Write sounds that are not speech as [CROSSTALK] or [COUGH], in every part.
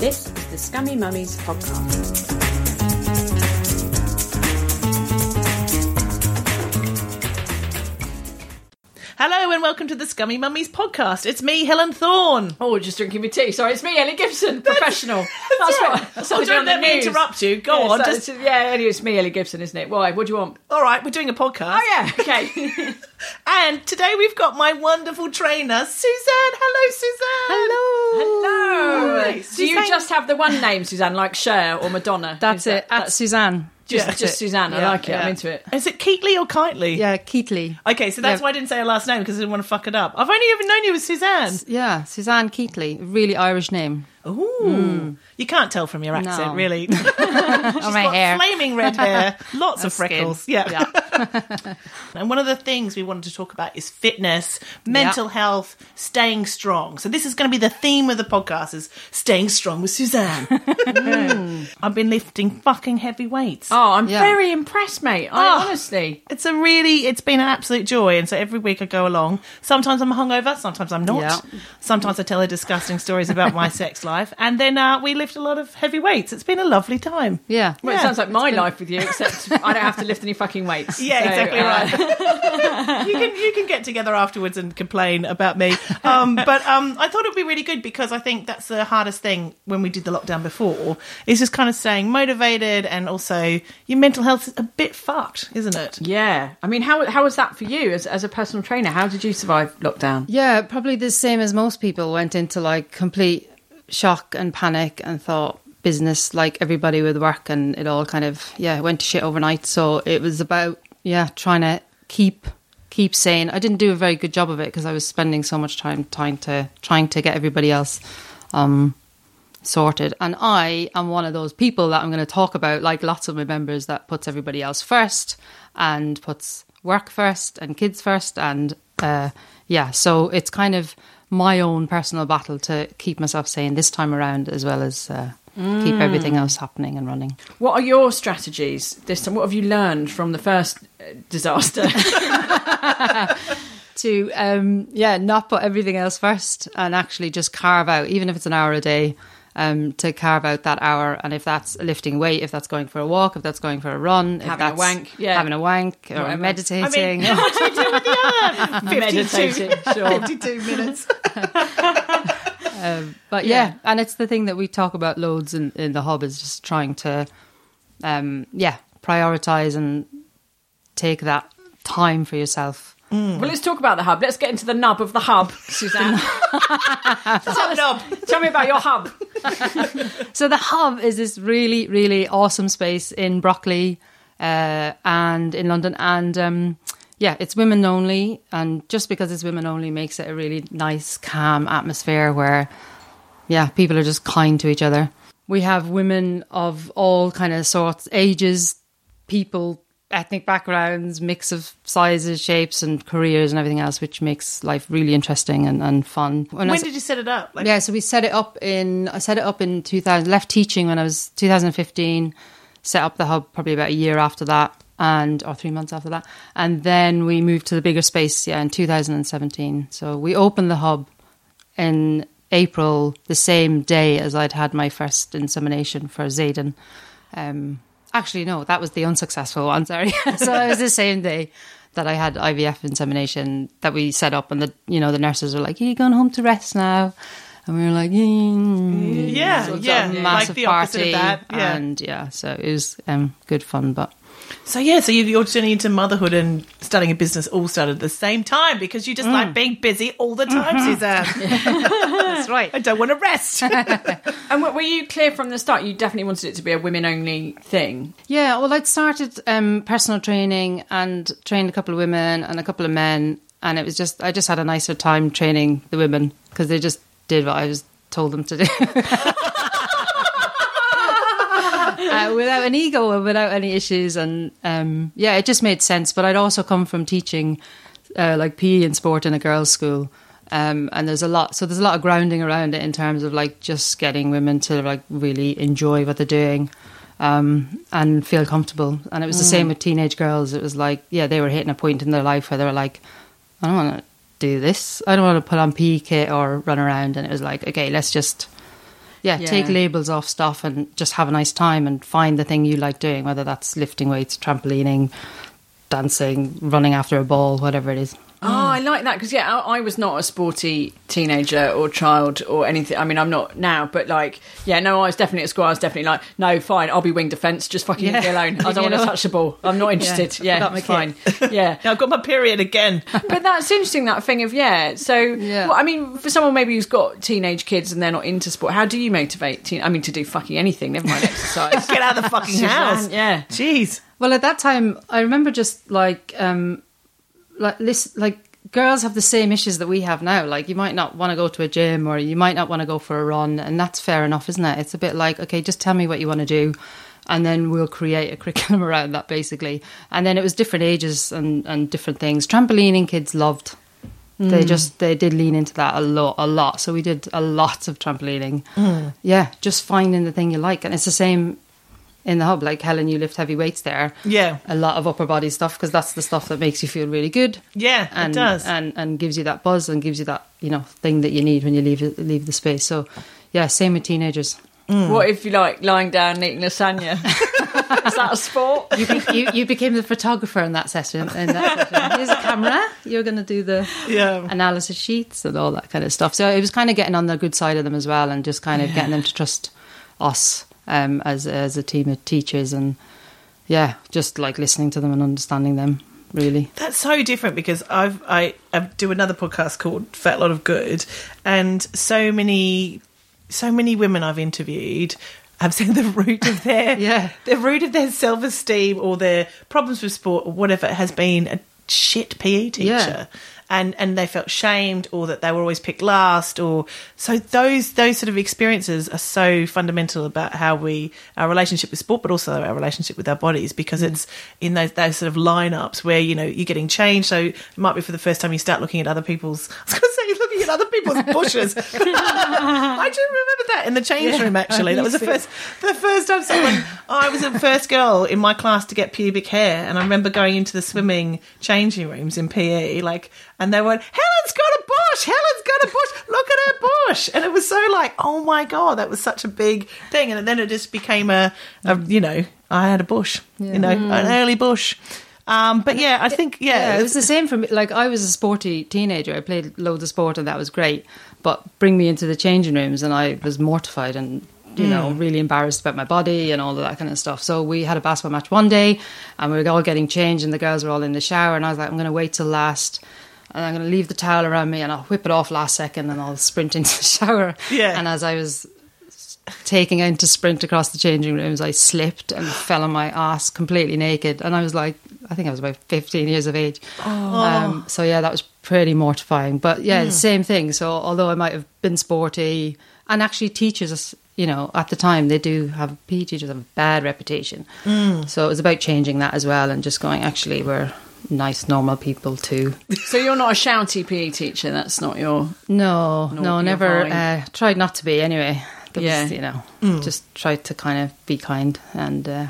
This is the Scummy Mummies podcast. Hello and welcome to the Scummy Mummies podcast. It's me, Helen Thorne. Oh, just drinking my tea. Sorry, it's me, Ellie Gibson, professional. That's, right. what. That's Oh, I do don't the let me news. interrupt you. Go Yeah, on, so just- yeah, anyway, it's me, Ellie Gibson, isn't it? Why? What do you want? All right, we're doing a podcast. Oh yeah, okay. [LAUGHS] And today we've got my wonderful trainer, Suzanne. Hello, Suzanne. Hello. Hi. Do you just have the one name, Suzanne, like Cher or Madonna? That's Is it. that- At Suzanne. Just, That's just it. Suzanne. I Yeah, like it. Yeah. I'm into it. Is it Keatley or Kitely? Yeah, Keatley. Okay, so that's Yeah. why I didn't say her last name because I didn't want to fuck it up. I've only ever known you as Suzanne. Yeah, Suzanne Keatley. Really Irish name. Ooh. You can't tell from your accent, No. really. [LAUGHS] [LAUGHS] On my got hair. flaming red hair, [LAUGHS] lots of Skin. freckles. Yeah. and one of the things we wanted to talk about is fitness, mental health, staying strong. So this is going to be the theme of the podcast: is staying strong with Suzanne. Mm. I've been lifting fucking heavy weights. Oh, I'm Yeah. very impressed, mate. I Oh. honestly. It's a really, it's been an absolute joy. And so every week I go along. Sometimes I'm hungover, sometimes I'm not. Yeah. Sometimes I tell her disgusting stories about my sex life. And then uh, we lift a lot of heavy weights. It's been a lovely time. Yeah. Well, Yeah. it sounds like my life with you, except [LAUGHS] I don't have to lift any fucking weights. Yeah, So, exactly uh, right. [LAUGHS] you can you can get together afterwards and complain about me. Um, but um, I thought it'd be really good because I think that's the hardest thing when we did the lockdown before is just kind of staying motivated and also your mental health is a bit fucked, isn't it? Yeah. I mean, how how was that for you as, as a personal trainer? How did you survive lockdown? Yeah, probably the same as most people went into like complete shock and panic and thought business like everybody with work and it all kind of yeah went to shit overnight. So it was about yeah trying to keep keep sane. I didn't do a very good job of it because i was spending so much time trying to trying to get everybody else um sorted. And i am one of those people that i'm going to talk about like lots of my members that puts everybody else first and puts work first and kids first and uh yeah so it's kind of my own personal battle to keep myself sane this time around as well as uh, keep everything else happening and running What are your strategies this time? What have you learned from the first uh, disaster? [LAUGHS] to um yeah not put everything else first and actually just carve out even if it's an hour a day um to carve out that hour and if that's lifting weight if that's going for a walk if that's going for a run if Having a wank, yeah. having a wank or Whatever. meditating I mean, [LAUGHS] what do you do with the other [LAUGHS] 52, Meditating, sure. 52 minutes? [LAUGHS] but yeah. and it's the thing that we talk about loads in, in the hub is just trying to um yeah prioritize and take that time for yourself well, let's talk about the hub. Let's get into the nub of the hub, Suzanne. Top knob. Tell me about your hub. [LAUGHS] So the hub is this really, really awesome space in Brockley uh, and in London, and um, yeah, it's women only. And just because it's women only makes it a really nice, calm atmosphere where, yeah, people are just kind to each other. We have women of all kind of sorts, ages, people, ethnic backgrounds, mix of sizes, shapes, and careers, and everything else, which makes life really interesting and, and fun. When When was- did you set it up? Like, yeah, so we set it up in I set it up in 2000 left teaching when I was 2015 set up the hub probably about a year after that and or 3 months after that and then we moved to the bigger space yeah in 2017 so we opened the hub in April the same day as I'd had my first insemination for Zayden um actually no that was the unsuccessful one sorry [LAUGHS] so it was the same day that I had IVF insemination that we set up, and the you know the nurses were like, "Are you going home to rest now?" And we were like, "Mm." Yeah, So yeah, like massive the party, of that. Yeah. and yeah, so it was um, good fun, but So yeah, so you- you're turning into motherhood and starting a business all started at the same time because you just Mm. like being busy all the time, Mm-hmm. Suzanne. [LAUGHS] that's right. I don't want to rest. [LAUGHS] [LAUGHS] And were you clear from the start? You definitely wanted it to be a women-only thing. Yeah, well, I'd started um, personal training and trained a couple of women and a couple of men, and it was just I just had a nicer time training the women because they just did what I was told them to do. Uh, without an ego and without any issues, and um, yeah, it just made sense. But I'd also come from teaching uh, like PE and sport in a girls' school, um, and there's a lot. So there's a lot of grounding around it in terms of like just getting women to like really enjoy what they're doing um, and feel comfortable. And it was the same with teenage girls. It was like, yeah, they were hitting a point in their life where they were like, I don't want to do this. I don't want to put on PE kit or run around. And it was like, okay, let's just, yeah, Yeah. take labels off stuff and just have a nice time and find the thing you like doing, whether that's lifting weights, trampolining, dancing, running after a ball, whatever it is. Oh, I like that because yeah, I, I was not a sporty teenager or child or anything. I mean, I'm not now, but like, yeah, no, I was definitely at school. I was definitely like, no, fine, I'll be wing defence. Just fucking leave me Yeah. alone. I Leave don't want to alone. touch the ball. I'm not interested. Yeah, Yeah, my it's fine. [LAUGHS] Yeah, Now I've got my period again. [LAUGHS] but that's interesting. That thing of yeah. So, Yeah. well, I mean, for someone maybe who's got teenage kids and they're not into sport, how do you motivate? Teen- I mean, to do fucking anything, never mind exercise. [LAUGHS] Get out of the fucking Suzanne, house. yeah. Jeez. Well, at that time, I remember just like, um, like, listen, like girls have the same issues that we have now. Like, you might not want to go to a gym or you might not want to go for a run, and that's fair enough, isn't it? It's a bit like, okay, just tell me what you want to do, and then we'll create a [LAUGHS] curriculum around that, basically. And then it was different ages and and different things. Trampolining, kids loved. They mm. just they did lean into that a lot, a lot. So we did a lot of trampolining. Mm. Yeah, just finding the thing you like, and it's the same in the hub. Like Helen, you lift heavy weights there Yeah. a lot of upper body stuff because that's the stuff that makes you feel really good. Yeah, it and, does. and and gives you that buzz and gives you that you know thing that you need when you leave leave the space. So, yeah, same with teenagers. Mm. What if you like lying down and eating lasagna? [LAUGHS] Is that a sport? You, be, you you became the photographer in that session. In that session. Here's a camera. You're going to do the Yeah. analysis sheets and all that kind of stuff. So it was kind of getting on the good side of them as well, and just kind of getting them to trust us um, as as a team of teachers, and yeah, just like listening to them and understanding them. Really, That's so different because I've I, I do another podcast called Fat Lot of Good, and so many so many women I've interviewed have [LAUGHS] said the root of their [LAUGHS] Yeah. the root of their self esteem or their problems with sport or whatever has been a shit PE teacher. Yeah. And, and they felt shamed or that they were always picked last or so those those sort of experiences are so fundamental about how we our relationship with sport but also our relationship with our bodies because it's in those those sort of lineups where you know you're getting changed. So it might be for the first time you start looking at other people's [LAUGHS] I was going to say you're looking at other people's bushes. [LAUGHS] I do remember that in the change room actually. That was the first the first time someone [LAUGHS] I was the first girl in my class to get pubic hair. And I remember going into the swimming changing rooms in PE like and they went Helen's got a bush Helen's got a bush look at her bush and it was so like oh my god that was such a big thing and then it just became a, a you know I had a bush you know an early bush um, but yeah I think yeah, yeah, it was the same for me. Like I was a sporty teenager. I played loads of sport, and that was great. But bring me into the changing rooms, and I was mortified and you know really embarrassed about my body and all of that kind of stuff. So we had a basketball match one day, and we were all getting changed, and the girls were all in the shower, and I was like, I'm going to wait till last. And I'm going to leave the towel around me and I'll whip it off last second and I'll sprint [LAUGHS] into the shower. Yeah. And as I was taking out to sprint across the changing rooms, I slipped and fell on my ass completely naked. And I was like, I think I was about 15 years of age. Um, so yeah, that was pretty mortifying. But yeah, same thing. So although I might have been sporty, and actually teachers, you know, at the time they do have PE teachers have a bad reputation. So it was about changing that as well, and just going, actually, we're nice, normal people too. So you're not a shouty PE teacher. That's not your. No, Not no, your never. Uh, tried not to be anyway. There Yeah. was, you know, just tried to kind of be kind and. Uh,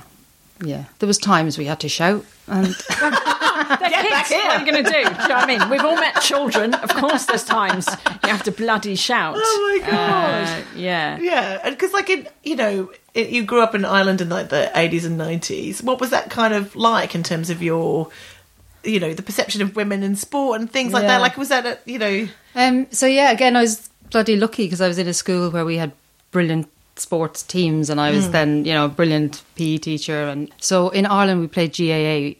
yeah, there was times we had to shout, and [LAUGHS] [LAUGHS] They're kids. back here. What are you going to do? Do you know what I mean? We've all met children. Of course, there's times you have to bloody shout. Oh my God. Uh, yeah. Yeah, because like in you know, it, you grew up in Ireland in like the eighties and nineties. What was that kind of like in terms of your you know the perception of women in sport and things like Yeah. that? Like was that a, you know? Um, so yeah, again, I was bloody lucky because I was in a school where we had brilliant sports teams, and I was Hmm. then you know a brilliant PE teacher, and so in Ireland we played GAA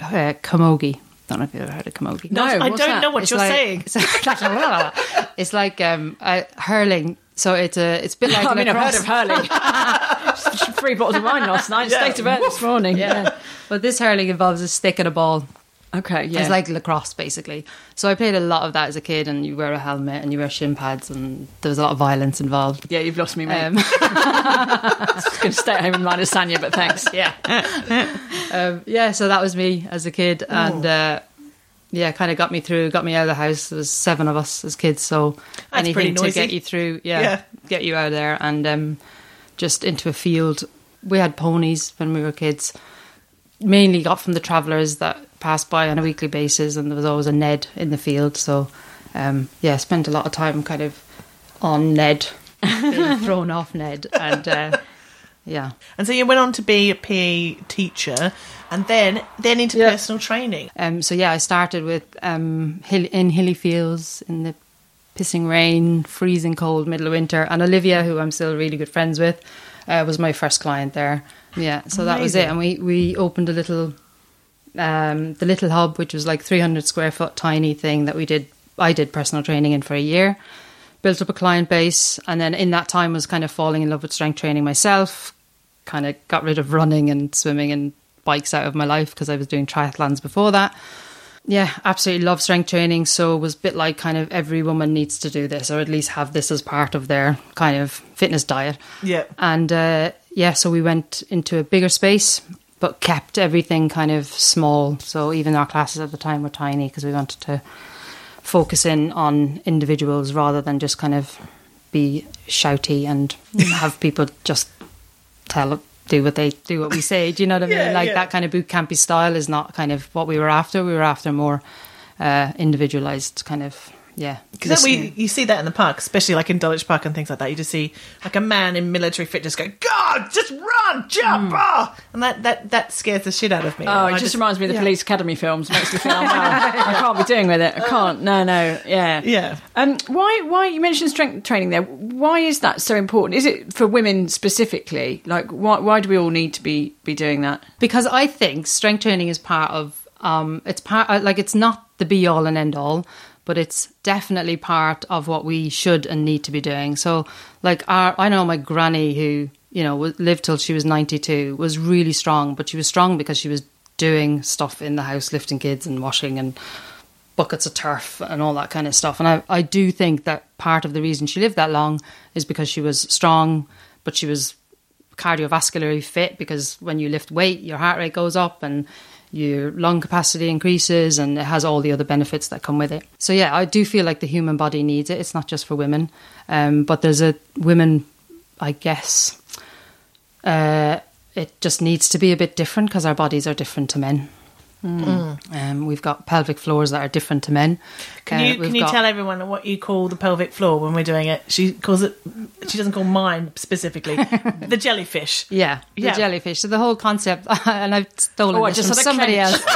uh, camogie. Don't know if you've ever heard of camogie. No, I don't that? know what It's you're like- saying. [LAUGHS] it's like um, uh, hurling. So it's a it's a bit like [LAUGHS] I mean, I've heard of hurling. [LAUGHS] Three bottles of wine last night. State of it this morning. Yeah, but this hurling involves a stick and a ball. Okay. Yeah. It's like lacrosse, basically. So I played a lot of that as a kid, and you wear a helmet and you wear shin pads, and there was a lot of violence involved. yeah, you've lost me, mate. Um, was going to stay at home and mind a Sanya, but thanks. [LAUGHS] yeah, um, yeah. So that was me as a kid, and uh, yeah, kind of got me through, got me out of the house. There was seven of us as kids, so That's anything to get you through, yeah, Yeah. get you out of there, and um, just into a field. We had ponies when we were kids. Mainly got from the travellers that passed by on a weekly basis, and there was always a Ned in the field. So, um, yeah, spent a lot of time kind of on Ned, being thrown off Ned, and uh, yeah. And so you went on to be a PE teacher, and then then into Yeah. personal training. Um, so yeah, I started with um, hill, in hilly fields in the pissing rain, freezing cold, middle of winter, and Olivia, who I'm still really good friends with, uh, was my first client there. Yeah, so that was it, and we we opened a little, um, the little hub, which was like 300 square foot tiny thing that we did. I did personal training in for a year. Built up a client base, and then in that time was kind of falling in love with strength training myself. Kind of got rid of running and swimming and bikes out of my life because I was doing triathlons before that yeah, absolutely love strength training. So it was a bit like kind of every woman needs to do this, or at least have this as part of their kind of fitness diet. Yeah. And uh, yeah, so we went into a bigger space, but kept everything kind of small. So even our classes at the time were tiny because we wanted to focus in on individuals rather than just kind of be shouty and have people just tell do what they do what we say. Do you know what I mean? Yeah, like yeah. that kind of boot campy style is not kind of what we were after. We were after more uh, individualized kind of yeah. Because we you see that in the park, especially like in Dulwich Park and things like that. You just see like a man in military fit just go, "God, just run, jump!" ah!" and that that that scares the shit out of me. Oh, it I just, reminds me of the Police Academy films. Makes me feel unwell. [LAUGHS] I can't be doing with it. I can't. No, no. Yeah. Yeah. Um, why? Why you mentioned strength training there? Why is that so important? Is it for women specifically? Like, why? Why do we all need to be be doing that? because I think strength training is part of um, it's part uh, like it's not the be all and end all, but it's definitely part of what we should and need to be doing. So, like our, I know my granny who you know lived till she was ninety two was really strong, but she was strong because she was doing stuff in the house, lifting kids and washing and buckets of turf and all that kind of stuff. And I, I do think that part of the reason she lived that long is because she was strong, but she was cardiovascularly fit because when you lift weight, your heart rate goes up and your lung capacity increases and it has all the other benefits that come with it. So yeah, I do feel like the human body needs it. It's not just for women, um, but there's a women, I guess. Uh, it just needs to be a bit different because our bodies are different to men. Um, we've got pelvic floors that are different to men. Can Uh, you we've can you got- tell everyone what you call the pelvic floor when we're doing it? She calls it. She doesn't call mine specifically. [LAUGHS] the jellyfish. Yeah, the Yeah. jellyfish. So the whole concept, [LAUGHS] and I've stolen Oh, this just from somebody else. [LAUGHS]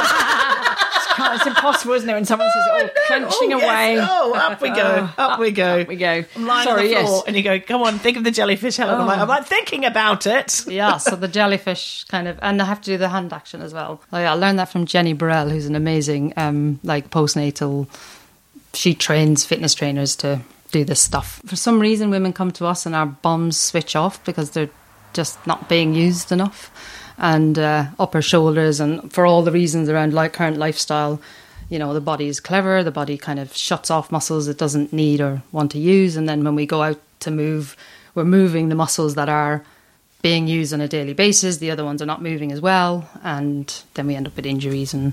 Can't- [LAUGHS] It's impossible, isn't it? When someone says, "Oh, clenching Oh, yes. away." Oh, up we go. [LAUGHS] Up we go. Up we go. I'm lying Sorry, on the floor, yes. and you go, "Come on, think of the jellyfish." Helen. I'm, like, I'm like thinking about it. yeah, so the jellyfish kind of, and I have to do the hand action as well. Oh yeah, I learned that from Jenny Burrell, who's an amazing, um, like postnatal. She trains fitness trainers to do this stuff. For some reason, women come to us and our bums switch off because they're just not being used enough, and uh, upper shoulders, and for all the reasons around like current lifestyle. You know, the body is clever. The body kind of shuts off muscles it doesn't need or want to use, and then when we go out to move, we're moving the muscles that are being used on a daily basis. The other ones are not moving as well, and then we end up with injuries and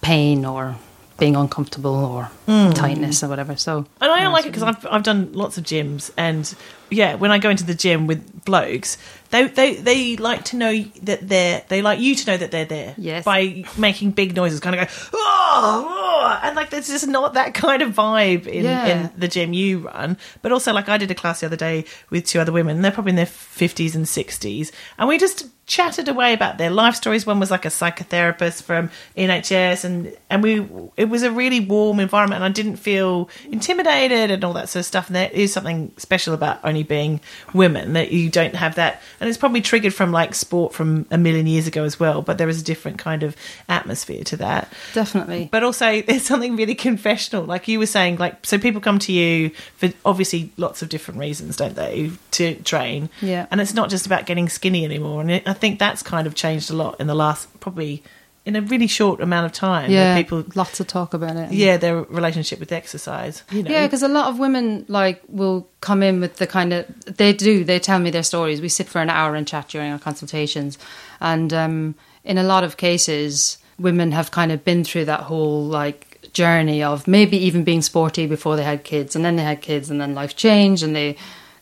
pain or being uncomfortable or tightness or whatever. So, And I don't like it because I've I've done lots of gyms, and yeah, when I go into the gym with blokes, they they they like to know that they're they like you to know that they're there. Yes. By making big noises, kind of go oh, oh," and like there's just not that kind of vibe in Yeah. in the gym you run. But also, like I did a class the other day with two other women. They're probably in their fifties and sixties, and we just chatted away about their life stories. One was like a psychotherapist from NHS, and and we it was a really warm environment, and I didn't feel intimidated and all that sort of stuff. And there is something special about only being women that you don't have that, and it's probably triggered from like sport from a million years ago as well. But there is a different kind of atmosphere to that. Definitely. But also, [LAUGHS] there's something really confessional. Like you were saying, like, so people come to you for obviously lots of different reasons, don't they, to train? Yeah. And it's not just about getting skinny anymore. And I think that's kind of changed a lot in the last, probably in a really short amount of time. yeah, People, lots of talk about it. yeah, their relationship with exercise. You know. Yeah, because a lot of women like will come in with the kind of they do. They tell me their stories. We sit for an hour and chat during our consultations, and um, in a lot of cases, women have kind of been through that whole like journey of maybe even being sporty before they had kids, and then they had kids, and then life changed, and they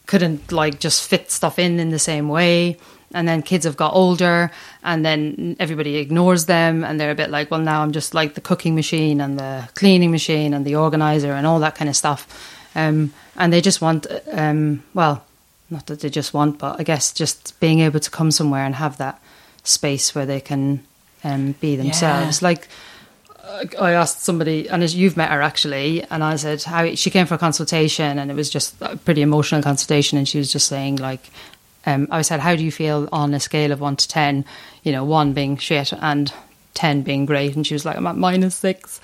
couldn't like just fit stuff in in the same way. And then kids have got older, and then everybody ignores them, and they're a bit like, well, now I'm just like the cooking machine and the cleaning machine and the organizer and all that kind of stuff. Um, and they just want, um, well, not that they just want, but I guess just being able to come somewhere and have that space where they can um, be themselves. Like, I asked somebody, and as you've met her actually, and I said how she came for a consultation, and it was just a pretty emotional consultation, and she was just saying like, um, I said, how do you feel on a scale of one to ten? You know, one being shit and ten being great, and she was like, I'm at minus six.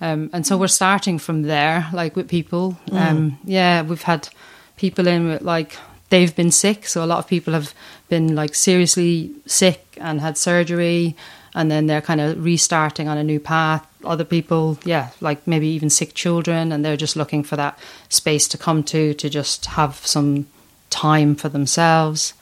Um, and so we're starting from there, like with people. Um, yeah, we've had people in with like they've been sick, so a lot of people have been like seriously sick and had surgery, and then they're kind of restarting on a new path. Other people, yeah, like maybe even sick children, and they're just looking for that space to come to to just have some time for themselves.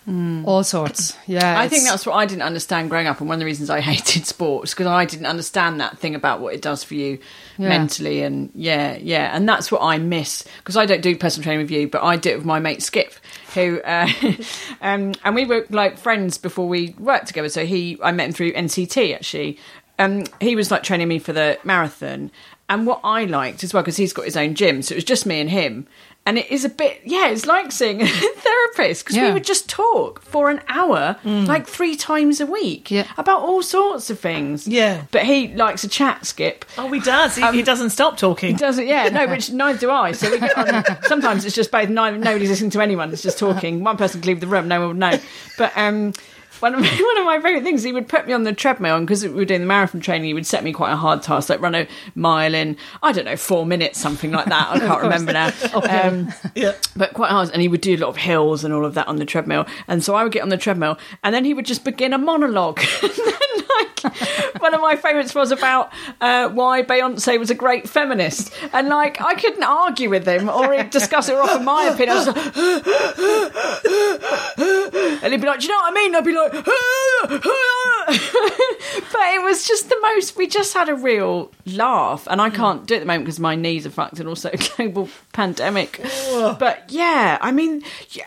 All sorts, yeah. I think that's what I didn't understand growing up, and one of the reasons I [LAUGHS] hated sports because I didn't understand that thing about what it does for you Yeah. mentally, and yeah, yeah, and that's what I miss because I don't do personal training with you, but I do it with my mate Skip, who, [LAUGHS] uh, um, and we were like friends before we worked together. So he, I met him through NCT actually. Um, he was like training me for the marathon, and what I liked as well because he's got his own gym, so it was just me and him. And it is a bit, yeah, it's like seeing a [LAUGHS] therapist because we would just talk for an hour, like three times a week, Yeah. about all sorts of things. Yeah. But he likes a chat, Skip. Oh, he does. He, he doesn't stop talking. He doesn't, yeah, no, which [LAUGHS] neither do I. So we get on, sometimes it's just both, nobody's listening to anyone, it's just talking. One person could leave the room, no one would know. But um, one of, my, [LAUGHS] one of my favourite things, he would put me on the treadmill, and because we were doing the marathon training, he would set me quite a hard task, like run a mile in, I don't know, four minutes, something like that. I [LAUGHS] can't remember now. [LAUGHS] Um, Yeah. but quite hard. And he would do a lot of hills and all of that on the treadmill. And so I would get on the treadmill, and then he would just begin a monologue. like, one of my favourites was about uh, why Beyonce was a great feminist, and like I couldn't argue with him or discuss it or offer my opinion. I was like, [GASPS] and he'd be like, "Do you know what I mean?" I'd be like, [LAUGHS] but it was just the most. We just had a real laugh, and I can't do it at the moment because my knees are fucked, and also [LAUGHS] global pandemic. But yeah, I mean,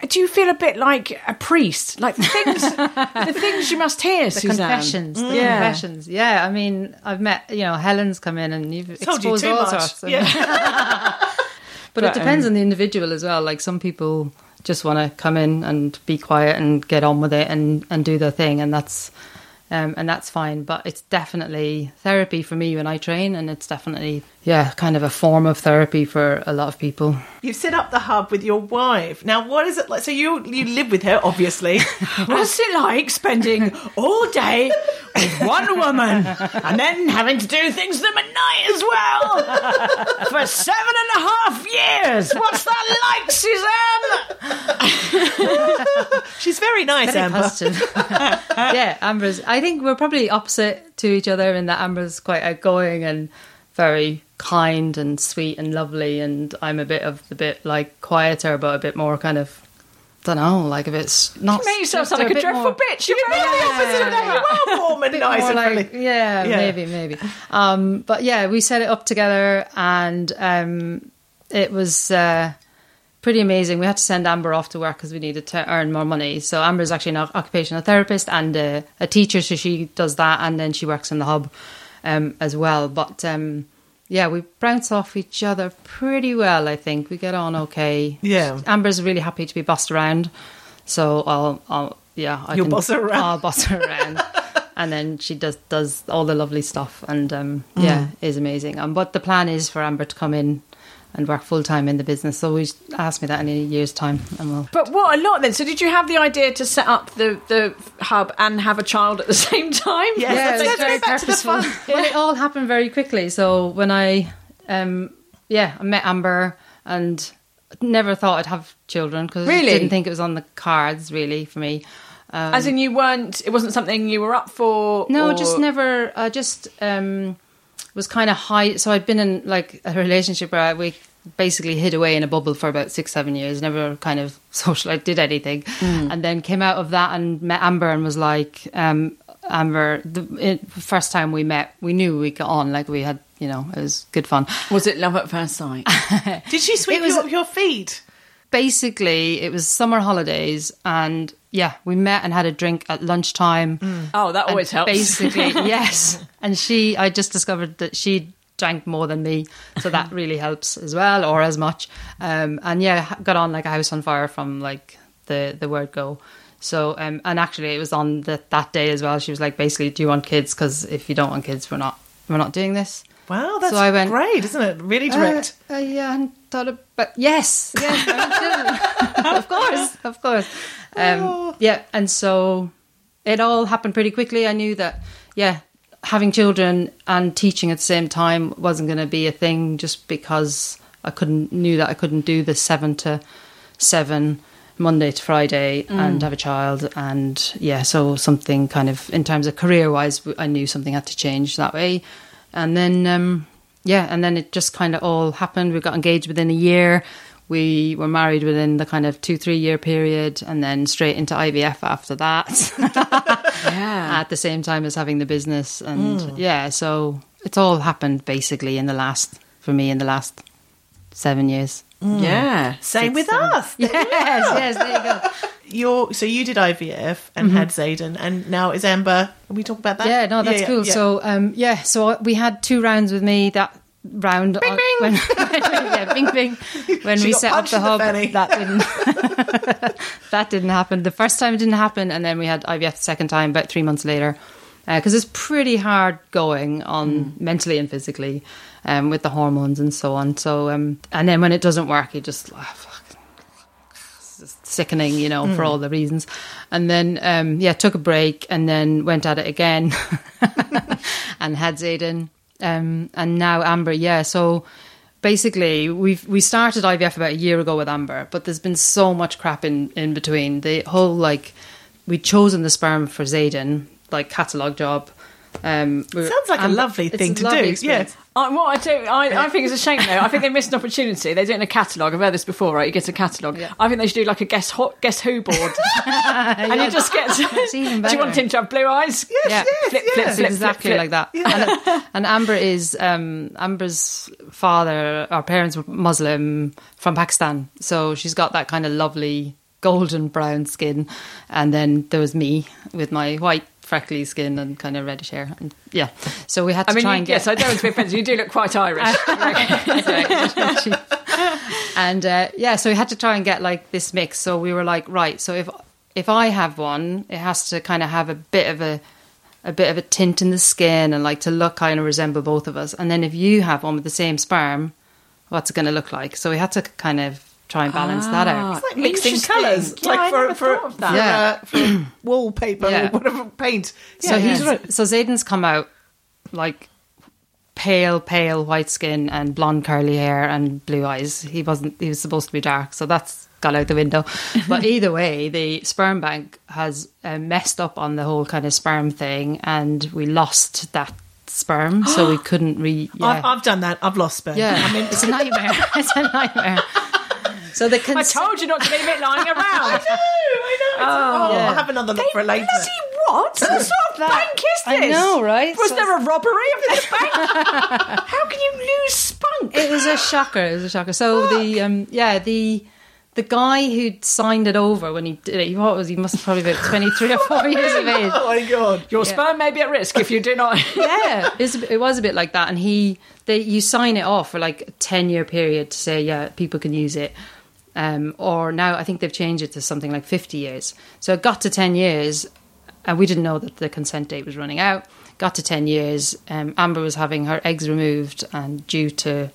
do you feel a bit like a priest? Like the things, [LAUGHS] the things you must hear, the Suzanne. confessions, the Yeah. confessions. Yeah, I mean, I've met you know Helen's come in and you've Told you exposed too all much. sorts. Yeah. But, But, it depends um, on the individual as well. Like some people just want to come in and be quiet and get on with it and, and do their thing, and that's um, and that's fine. But it's definitely therapy for me when I train, and it's definitely yeah, kind of a form of therapy for a lot of people. You've set up the hub with your wife. Now, what is it like? So you you live with her, obviously. [LAUGHS] What's it like spending all day with one woman and then having to do things them at night as well for seven and a half years? What's that like, Suzanne? [LAUGHS] She's very nice, Very Amber. [LAUGHS] yeah, Amber's. I think we're probably opposite to each other in that Amber's quite outgoing and very kind and sweet and lovely, and I'm a bit of the bit like quieter, but a bit more kind of. I don't know, like if it's not. Make yourself sound a like a bit dreadful more- bitch. You're You're the opposite of that. You are warm and [LAUGHS] nice and like- yeah, Yeah. maybe, maybe. Um, but yeah, we set it up together, and um, it was uh, pretty amazing. We had to send Amber off to work because we needed to earn more money. So Amber is actually an occupational therapist and a, a, teacher, so she does that, and then she works in the hub um, as well. But um, yeah, we bounce off each other pretty well. I think we get on okay. Yeah, Amber's really happy to be bossed around, so I'll, I'll yeah, I You'll can, boss her around. I'll boss her [LAUGHS] around. and then she does does all the lovely stuff, and um, yeah, is amazing. Um, but the plan is for Amber to come in and work full time in the business. So always ask me that in a year's time, and we'll. But what a lot then. So did you have the idea to set up the the hub and have a child at the [LAUGHS] same time? Yes, Yeah, let's, very go back to the purposeful. fun. [LAUGHS] Well, it all happened very quickly. So when I, um, yeah, I met Amber and never thought I'd have children because Really? I didn't think it was on the cards really for me. Um, As in, you weren't. It wasn't something you were up for. No, or- just never. I just um, was kind of high. So I'd been in like a relationship where I, we basically hid away in a bubble for about six, seven years. Never kind of [LAUGHS] social. I did anything, and then came out of that and met Amber and was like, um, Amber. The it, first time we met, we knew we got on. Like we had, you know, it was good fun. Was it love at first sight? [LAUGHS] Did she sweep It was- you up your feet? Basically, it was summer holidays, and yeah, we met and had a drink at lunchtime. oh, that always And helps. Basically, [LAUGHS] yes. And she, I just discovered that she drank more than me, so that [LAUGHS] really helps as well, or as much. Um, and yeah, got on like a house on fire from like the the word go. So, um, and actually, it was on the, that day as well. She was like, basically, do you want kids? Because if you don't want kids, we're not we're not doing this. Wow, that's So I went- great, isn't it? Really direct. Uh, uh, yeah, I hadn't thought of, but yes, yes, I want children. [LAUGHS] [LAUGHS] of course, of course. Um, Oh. Yeah, and so it all happened pretty quickly. I knew that, yeah, having children and teaching at the same time wasn't going to be a thing, just because I couldn't knew that I couldn't do the seven to seven. Monday to Friday and have a child, and yeah, so something kind of in terms of career wise, I knew something had to change that way, and then um, yeah, and then it just kind of all happened. We got engaged within a year. We were married within the kind of two, three year period, and then straight into IVF after that [LAUGHS] yeah. at the same time as having the business. And yeah, so it's all happened basically in the last, for me, in the last seven years. Yeah. Same with us. [LAUGHS] Yes, yes, there you go. You're, so you did IVF and had Zayden, and now is Amber. Can we talk about that? Mm-hmm. Yeah, no, that's yeah, cool. yeah. So, um, yeah, so we had two rounds with me. That round, bing, bing. When, [LAUGHS] yeah, bing, bing. When we set up the in the hub, that didn't. [LAUGHS] that didn't happen. The first time it didn't happen, and then we had IVF the second time about three months later. Because it's pretty hard going on Mm. mentally and physically, um, with the hormones and so on. So, um, and then when it doesn't work, you just ah, fuck, it's just sickening, you know, for all the reasons. And then, um, yeah, took a break and then went at it again [LAUGHS] and had Zayden. Um, and now Amber, yeah. So basically, we've we started IVF about a year ago with Amber, but there's been so much crap in in between. The whole like we'd chosen the sperm for Zayden, like catalog job. Um, we were- Sounds like a Am- lovely it's thing a to lovely do, experience. I, what I do, I, I think it's a shame though. I think they missed an opportunity. They do it in a catalogue. I've heard this before, right? You get a catalogue. Yeah. I think they should do like a guess ho- guess who board, [LAUGHS] and you just get. It's even do you want better. him to have blue eyes? yeah, Flip, flip, It's flip, exactly flip, like that. And, and Amber is um, Amber's father. Our parents were Muslim from Pakistan, so she's got that kind of lovely golden brown skin. And then there was me with my white freckly skin and kind of reddish hair. And yeah, so we had to I mean, try you, and get. yes, I don't want to be offensive. You do look quite Irish. [LAUGHS] and uh, yeah, so we had to try and get like this mix. So we were like, right, so if if I have one, it has to kind of have a bit of a a bit of a tint in the skin and like to look kind of resemble both of us. And then if you have one with the same sperm, what's it going to look like? So we had to kind of try and balance that out. It's like mixing colours, Yeah, like I for for, thought of for, that. uh, for [CLEARS THROAT] wallpaper Yeah. or whatever paint. So Yeah, he's yeah. so Zayden's come out like pale, pale white skin and blonde curly hair and blue eyes. He wasn't. He was supposed to be dark, so that's gone out the window. [LAUGHS] But either way, the sperm bank has uh, messed up on the whole kind of sperm thing, and we lost that sperm, so we [GASPS] couldn't re. Yeah, I've, I've done that. I've lost sperm. yeah. I mean, it's a nightmare. [LAUGHS] it's a nightmare. So the I told you not to leave it lying [LAUGHS] around. I know, I know. Oh, yeah. I'll have another look for it later. Bloody what? What sort of bank is this? I know, right? Was So- there a robbery of this bank? [LAUGHS] How can you lose spunk? It was a shocker. It was a shocker. So the um, yeah the the guy who signed it over when he did it, he what was he must have probably been twenty three or four [LAUGHS] years of age. Oh my god. Your sperm may be at risk if you do not. yeah, it was a bit like that. And he, they, you sign it off for like a ten year period to say, yeah, people can use it. Um, or now I think they've changed it to something like fifty years. So it got to ten years, and we didn't know that the consent date was running out. Got to ten years. Um, Amber was having her eggs removed and due to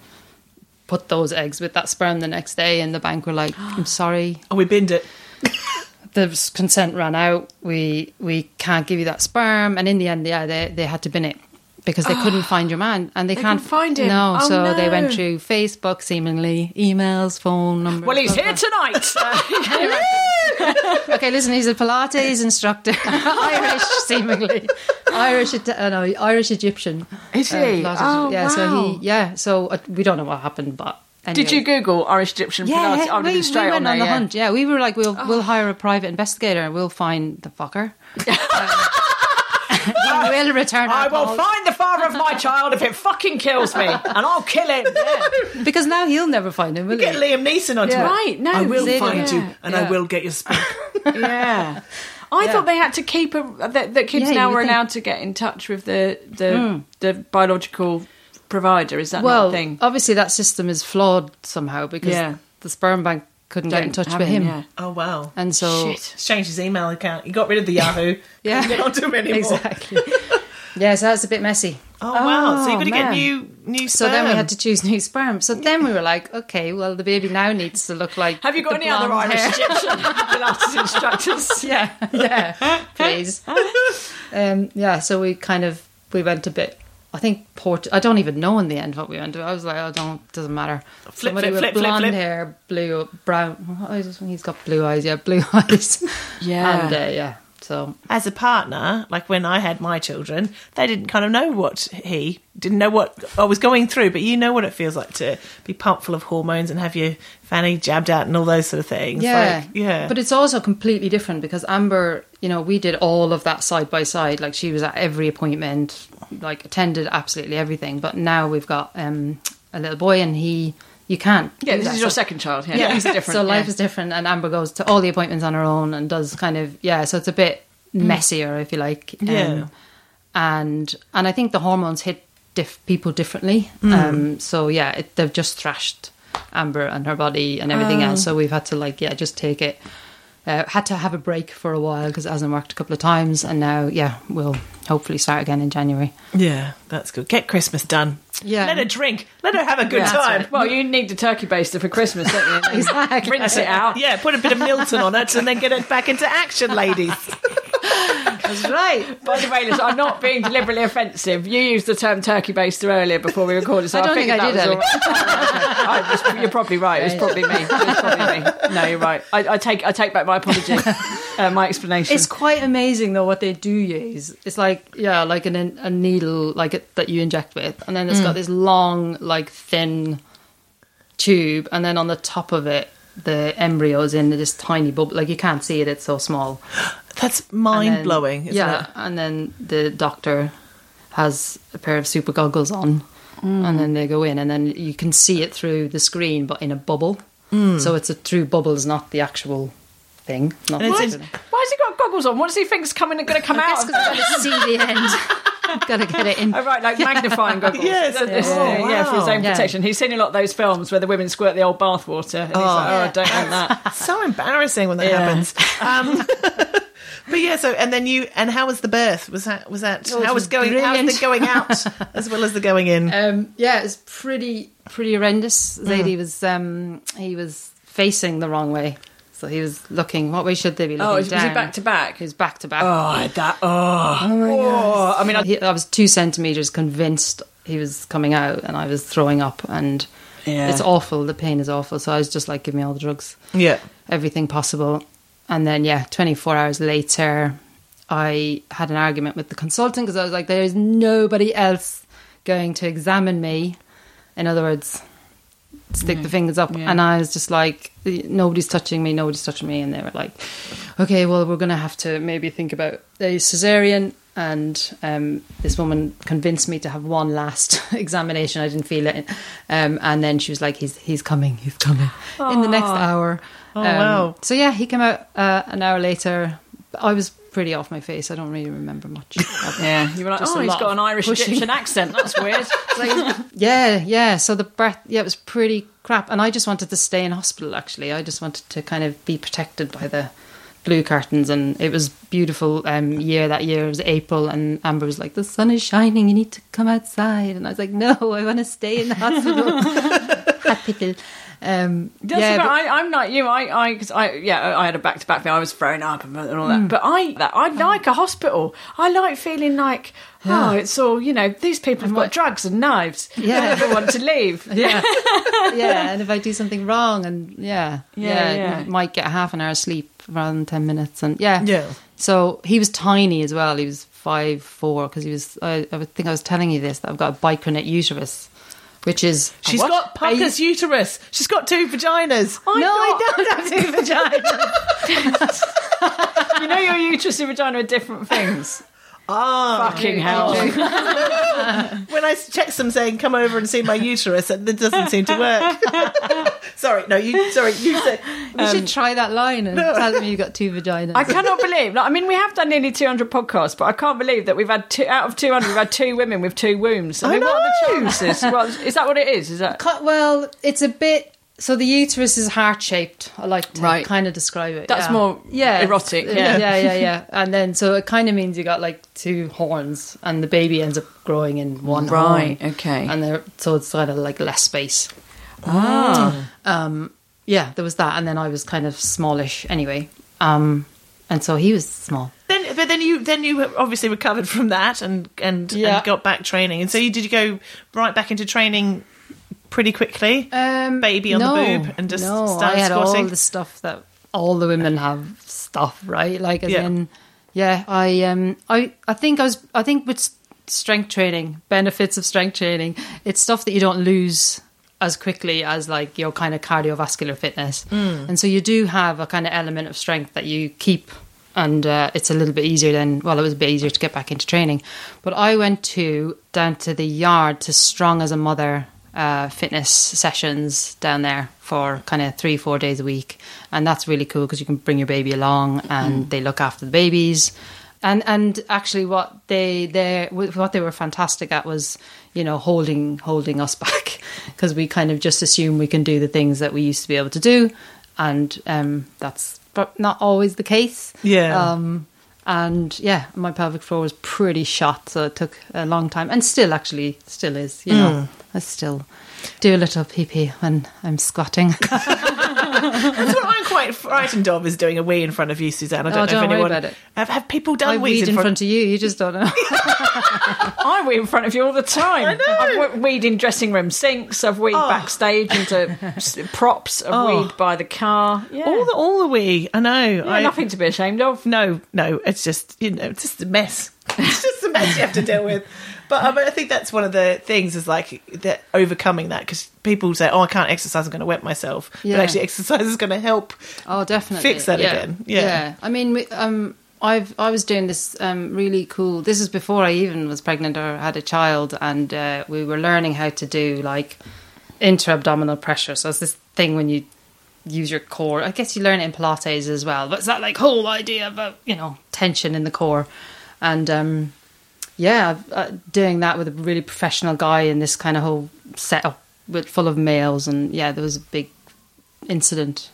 put those eggs with that sperm the next day, and the bank were like, [GASPS] "I'm sorry, Oh, we binned it. [LAUGHS] the consent ran out. We we can't give you that sperm. And in the end, yeah, they they had to bin it because they couldn't find your man, and they, can't find him. No, Oh, so they went through Facebook, seemingly emails, phone numbers. Well, he's here blah. tonight. [LAUGHS] Okay, listen, he's a Pilates instructor, [LAUGHS] Irish, seemingly Irish, uh, no, Irish Egyptian. Is Uh, he? Pilates- Oh, yeah. So he, yeah. So uh, we don't know what happened, but anyway. Did you Google Irish Egyptian Yeah, Pilates? yeah, I would we, been we went on, on, there, the yeah. hunt. Yeah, we were like, we'll we'll hire a private investigator and we'll find the fucker. [LAUGHS] Um, he will return. I will calls. find the father of my child if it fucking kills me, and I'll kill him. [LAUGHS] because now he'll never find him. Will Get he? Liam Neeson onto Yeah. it. Right, no, I will Zidane, find you yeah, and I will get your sperm. [LAUGHS] Yeah. I Yeah. thought they had to keep a that, that kids Yeah, you now were think. allowed to get in touch with the the hmm. the biological provider. Is that not Well, a thing? obviously that system is flawed somehow because Yeah. the sperm bank couldn't get in touch with him, yeah. oh wow. and so Shit. He's changed his email account. He got rid of the Yahoo. [LAUGHS] Yeah. Can't get onto him [LAUGHS] anymore. exactly. yeah, so that's a bit messy. Oh wow. so Oh, you've got to get man. new new So then we had to choose new sperm. So then we were like, okay, well the baby now needs to look like. Have you got any other blonde Irish hair. Egyptian Pilates [LAUGHS] instructors? yeah, yeah, please. Um, yeah, so we kind of we went a bit. I think Port. I don't even know in the end what we went to. I was like, oh, don't doesn't matter. Flip, Somebody flip, with flip, blonde flip. hair, blue, brown. He's got blue eyes. Yeah, blue [LAUGHS] eyes. Yeah. and uh, yeah. So as a partner, like when I had my children, they didn't kind of know what he didn't know what I was going through, but you know what it feels like to be pumped full of hormones and have your fanny jabbed out and all those sort of things. yeah, Like, yeah. But it's also completely different because Amber, you know, we did all of that side by side. Like she was at every appointment, like attended absolutely everything. But now we've got um, a little boy, and he, you can't. Yeah, this that. is your So- second child. Yeah, yeah, are [LAUGHS] different. So life yeah. is different, and Amber goes to all the appointments on her own and does kind of yeah. So it's a bit messier, if you like. Um, Yeah. and and I think the hormones hit diff- people differently. Mm. Um, so yeah, it, they've just thrashed Amber and her body and everything Oh. else. So we've had to like yeah, just take it. Uh, had to have a break for a while because it hasn't worked a couple of times, and now yeah, we'll hopefully start again in January. yeah, that's good. Get Christmas done. Yeah. Let her drink. Let her have a good Yeah, time. right. Well, you need the turkey baster for Christmas, don't you? [LAUGHS] Exactly. Rinse it out. Yeah, put a bit of Milton on it and then get it back into action, ladies. [LAUGHS] That's right. By the way, I'm not being deliberately offensive. You used the term turkey baster earlier before we recorded, so I I, don't think figured I that did. [LAUGHS] I was- you're probably right. It was probably me. Probably me. No, you're right. I, I take I take back my apology, [LAUGHS] uh, my explanation. It's quite amazing though what they do use. It's like yeah, like an, a needle like it, that you inject with, and then it's got this long, like thin tube, and then on the top of it, the embryos in this tiny bubble. Like you can't see it; it's so small. That's mind blowing, isn't yeah, it? and then the doctor has a pair of super goggles on, Mm. and then they go in, and then you can see it through the screen, but in a bubble. Mm. So it's a through bubbles, not the actual thing. Not in- Why has he got goggles on? What does he think's coming and going to come I out? because I've got to see the end. [LAUGHS] got to get it in. Oh, right, like magnifying goggles. [LAUGHS] Yes, That's- that's- oh, yeah, for his wow. own Yeah. protection. He's seen a lot of those films where the women squirt the old bathwater, and he's like, "Oh, I don't want that." [LAUGHS] so embarrassing when that Yeah. happens. [LAUGHS] Um, but yeah, so and then you and how was the birth? Was that was that Oh, it how was was going? How was the going out as well as the going in? Um, yeah, was pretty pretty horrendous. Zadie was um, he was facing the wrong way, so he was looking. What way should they be oh, looking Oh, was he back to back? He was back to back. Oh, that. Oh, oh, oh. I mean, I, He- I was two centimeters convinced he was coming out, and I was throwing up, and Yeah. it's awful. The pain is awful. So I was just like, give me all the drugs. yeah, everything possible. And then, yeah, 24 hours later, I had an argument with the consultant because I was like, there's nobody else going to examine me. In other words, stick the fingers up. Yeah. And I was just like, nobody's touching me, nobody's touching me. And they were like, okay, well, we're going to have to maybe think about a cesarean. and um, this woman convinced me to have one last [LAUGHS] examination. I didn't feel it, um, and then she was like, "He's he's coming, he's coming in the next hour." Oh, Um, wow. So yeah, he came out uh, an hour later. I was pretty off my face. I don't really remember much. [LAUGHS] Yeah, you were like, Just oh, he's got an Irish pushing. Egyptian accent. That's [LAUGHS] weird. Yeah, yeah. So the breath, yeah, it was pretty crap. And I just wanted to stay in hospital, actually. I just wanted to kind of be protected by the blue curtains. And it was beautiful um, year that year. It was April. And Amber was like, the sun is shining. You need to come outside. And I was like, no, I want to stay in the hospital. [LAUGHS] hospital. Um, yeah, but- I, I'm like you. I, I, cause I, yeah, I had a back to back thing. I was thrown up and all that. But I, that, I like a hospital. I like feeling like, oh, it's all you know. These people have got drugs and knives. Yeah. I never want to leave. [LAUGHS] yeah, [LAUGHS] yeah. And if I do something wrong, and yeah, Yeah, yeah, yeah. might get half an hour sleep rather than ten minutes, and yeah, Yeah. So he was tiny as well. He was five four because he was. I, I think I was telling you this that I've got a bicornuate uterus, which is uh, She's What? got Pucker's uterus. She's got two vaginas. no, I don't have two vaginas. [LAUGHS] You know, your uterus and vagina are different things. Ah, Fucking hell. [LAUGHS] when I text them saying come over and see my uterus, and it doesn't seem to work. [LAUGHS] sorry, no, you. Sorry, you said. we should try that line and tell them you got two vaginas. I cannot believe. Like, I mean, we have done nearly 200 podcasts, but I can't believe that we've had two out of 200. We've had two women with two wombs. I I mean, what are the chances? Well, is that what it is? Is that Cut- well, it's a bit. So the uterus is heart shaped. I like to Right. kind of describe it. That's yeah. more yeah, erotic, yeah. yeah, yeah, yeah. [LAUGHS] And then so it kind of means you got like two horns, and the baby ends up growing in one Right, horn. okay. And there, so it's kind of like less space. ah? Um, yeah, there was that, and then I was kind of smallish anyway. Um, and so he was small. Then, but then you then you obviously recovered from that and and, Yeah. and got back training. And so you did you go right back into training pretty quickly? Um, Baby on the boob and just no, start I had squatting? all the stuff that all the women have stuff, right? Like as Yeah. in, yeah, I um, I I think I was, I think with strength training, benefits of strength training, it's stuff that you don't lose as quickly as like your kind of cardiovascular fitness, Mm. and so you do have a kind of element of strength that you keep. And uh, it's a little bit easier than Well, it was a bit easier to get back into training, but I went to down to the yard to Strong as a Mother uh, fitness sessions down there for kind of three, four days a week, and that's really cool because you can bring your baby along and they look after the babies. And and actually, what they they what they were fantastic at was you know holding holding us [LAUGHS] back because we kind of just assume we can do the things that we used to be able to do, and um, that's but not always the case. Yeah. Um, and yeah, my pelvic floor was pretty shot, so it took a long time, and still actually still is. You know, mm. I still do a little pee pee when I'm squatting. [LAUGHS] That's what quite frightened of is doing a wee in front of you, Suzanne. I don't Oh, know don't if anyone about it. Have, have people done I wees weed in front of you. You just don't know. [LAUGHS] I weed in front of you all the time. I know. I've we- weed in dressing room sinks. I've weed Oh. backstage into props. I've Oh. weed by the car. Yeah. all the all the wee. I know. Yeah, I, nothing to be ashamed of. No, no, it's just you know, it's just a mess. [LAUGHS] It's just a mess you have to deal with. But um, I think that's one of the things is like that overcoming that because people say, "Oh, I can't exercise; I'm going to wet myself." Yeah. But actually, exercise is going to help. Oh, definitely Fix that yeah. again. Yeah. I mean, um, I've I was doing this um, really cool. This is before I even was pregnant or had a child, and uh, we were learning how to do like intra-abdominal pressure. So it's this thing when you use your core. I guess you learn it in Pilates as well, but it's that like whole idea about you know tension in the core, and um, yeah, uh, doing that with a really professional guy in this kind of whole setup with full of males, and yeah, there was a big incident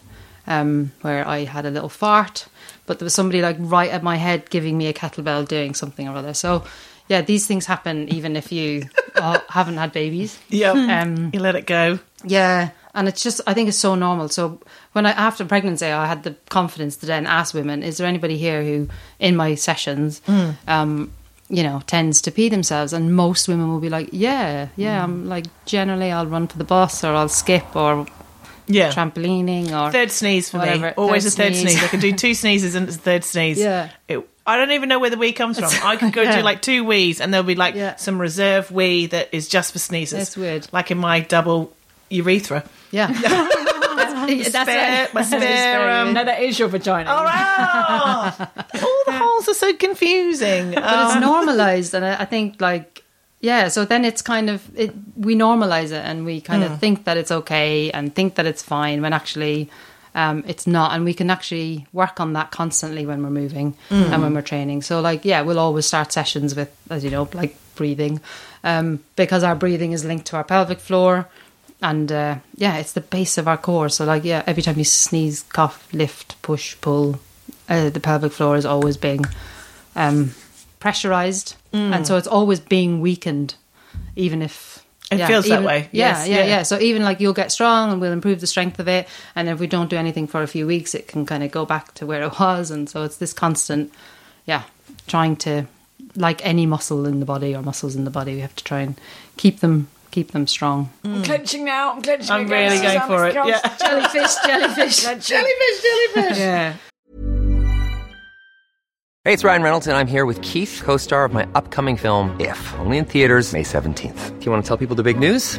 um, where I had a little fart, but there was somebody like right at my head giving me a kettlebell doing something or other. So yeah, these things happen even if you [LAUGHS] uh, haven't had babies. Yeah, Um, you let it go. yeah, and it's just I think it's so normal. So when I after pregnancy, I had the confidence to then ask women, "Is there anybody here who, in my sessions, um, you know, tends to pee themselves?" And most women will be like, "Yeah, yeah." I'm mm. like, generally, I'll run for the bus or I'll skip or Yeah, trampolining or third sneeze for Whatever. me. Always Third a third sneeze. sneeze. I can do [LAUGHS] two sneezes and it's a third sneeze. Yeah. It, I don't even know where the wee comes from. I could go Yeah. do like two wees and there'll be like Yeah. some reserve wee that is just for sneezes. That's weird. Like in my double urethra. yeah. [LAUGHS] [LAUGHS] That's spare, right. my spare. Um, No, that is your vagina. Oh, [LAUGHS] all the holes are so confusing. but Um, it's normalized and I, I think like yeah so then it's kind of it we normalize it and we kind Hmm. of think that it's okay and think that it's fine when actually um, it's not and we can actually work on that constantly when we're moving Hmm. and when we're training so like yeah we'll always start sessions with as you know like breathing um, because our breathing is linked to our pelvic floor and uh, yeah it's the base of our core so like yeah every time you sneeze cough lift push pull uh, the pelvic floor is always being um, pressurized, Mm. and so it's always being weakened, even if It feels that even- way. Yeah, Yes, yeah, yeah. yeah, So even like you'll get strong, and we'll improve the strength of it, and if we don't do anything for a few weeks, it can kind of go back to where it [LAUGHS] was, and so it's this constant, yeah, trying to like any muscle in the body or muscles in the body, we have to try and keep them keep them strong. I'm mm. clenching now. I'm clenching. I'm again. really going Susanna's for it, gone. yeah. Jellyfish, jellyfish, jellyfish, jellyfish. Yeah. Hey, it's Ryan Reynolds, and I'm here with Keith, co star of my upcoming film, If, only in theaters, May 17th. Do you want to tell people the big news?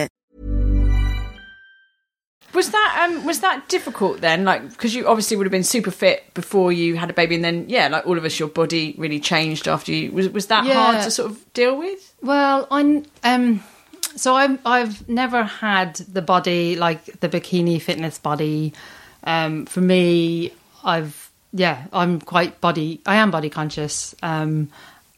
Was that um was that difficult then? Like because you obviously would have been super fit before you had a baby, and then yeah, like all of us, your body really changed after you. Was was that Yeah. hard to sort of deal with? Well, I um so I've I've never had the body like the bikini fitness body. Um, for me, I've yeah, I'm quite body. I am body conscious. Um,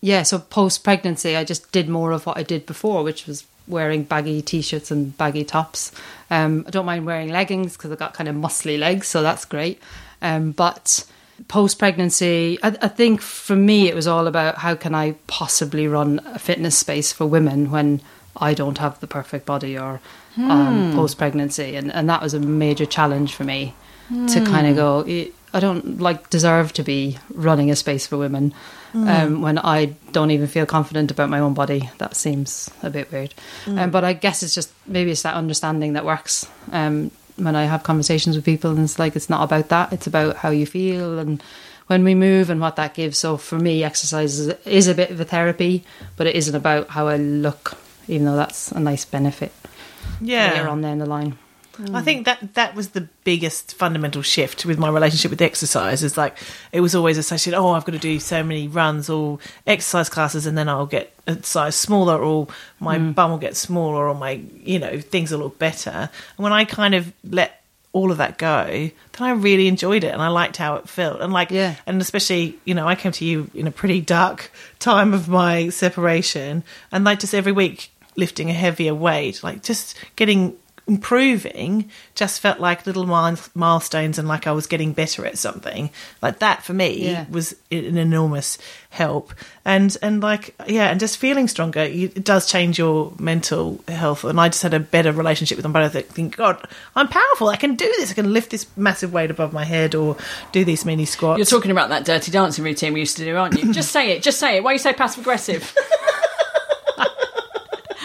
yeah, so post pregnancy, I just did more of what I did before, which was wearing baggy t-shirts and baggy tops. Um, I don't mind wearing leggings because I've got kind of muscly legs, so that's great. Um, but post pregnancy, I, I think for me it was all about how can I possibly run a fitness space for women when I don't have the perfect body or um, post pregnancy, and and that was a major challenge for me to kind of go. "Eh, I don't like deserve to be running a space for women um, when I don't even feel confident about my own body. That seems a bit weird. Um, but I guess it's just maybe it's that understanding that works. Um, when I have conversations with people, and it's like it's not about that; it's about how you feel and when we move and what that gives. So for me, exercise is, is a bit of a therapy, but it isn't about how I look, even though that's a nice benefit Yeah. later on down the line. I think that that was the biggest fundamental shift with my relationship with exercise. Is like it was always associated. Oh, I've got to do so many runs or exercise classes, and then I'll get a size smaller, or my mm. bum will get smaller, or my you know things will look better. And when I kind of let all of that go, then I really enjoyed it, and I liked how it felt. And like, Yeah. and especially you know, I came to you in a pretty dark time of my separation, and like just every week lifting a heavier weight, like just getting improving just felt like little milestones and like I was getting better at something like that for me Yeah. was an enormous help and and like yeah and just feeling stronger you, it does change your mental health and I just had a better relationship with them but I think god I'm powerful I can do this I can lift this massive weight above my head or do these mini squats You're talking about that dirty dancing routine we used to do, aren't you? [LAUGHS] just say it. Just say it. Why you say passive aggressive? I'm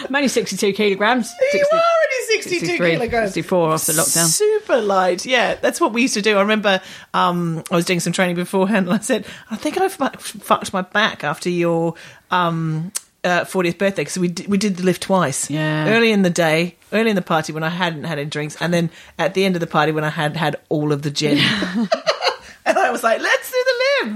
[LAUGHS] [LAUGHS] only 62 kilograms. You 60 are only 62 63, kilograms. 64 after lockdown. Super light. Yeah, that's what we used to do. I remember um, I was doing some training beforehand and I said, I think I fu- fucked my back after your um, uh, 40th birthday because we did, we did the lift twice. Yeah. Early in the day, early in the party when I hadn't had any drinks, and then at the end of the party when I had had all of the gin. [LAUGHS] and I was like, let's do the lift.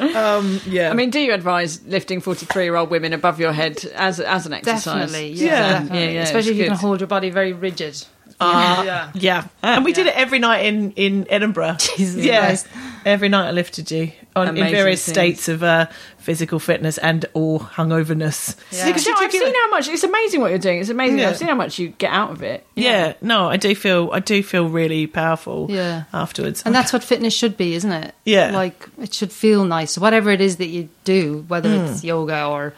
Woo! Um, yeah. I mean, do you advise lifting 43 year old women above your head as, as an exercise? Definitely, Yeah. yeah, definitely. Yeah, yeah, Especially if you can hold your body very rigid. Uh, yeah. yeah. And we did it every night in, in Edinburgh. [LAUGHS] Jesus yeah. Christ. Every night I lifted you on, in various things. states of uh, physical fitness and or hungoverness. Yeah. Yeah, I've seen how much. It's amazing what you're doing. It's amazing. Yeah. I've seen how much you get out of it. Yeah, no, I do feel I do feel really powerful. Yeah. afterwards, And that's what fitness should be, isn't it? Yeah. Like it should feel nice. Whatever it is that you do, whether Hmm. it's yoga or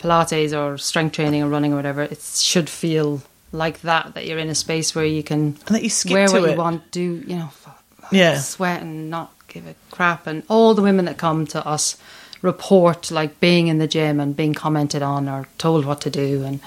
Pilates or strength training or running or whatever, it should feel like that. That you're in a space where you can And that you skip wear to what it. you want, do you know, Yeah. sweat and not give a crap. And all the women that come to us report like being in the gym and being commented on or told what to do. And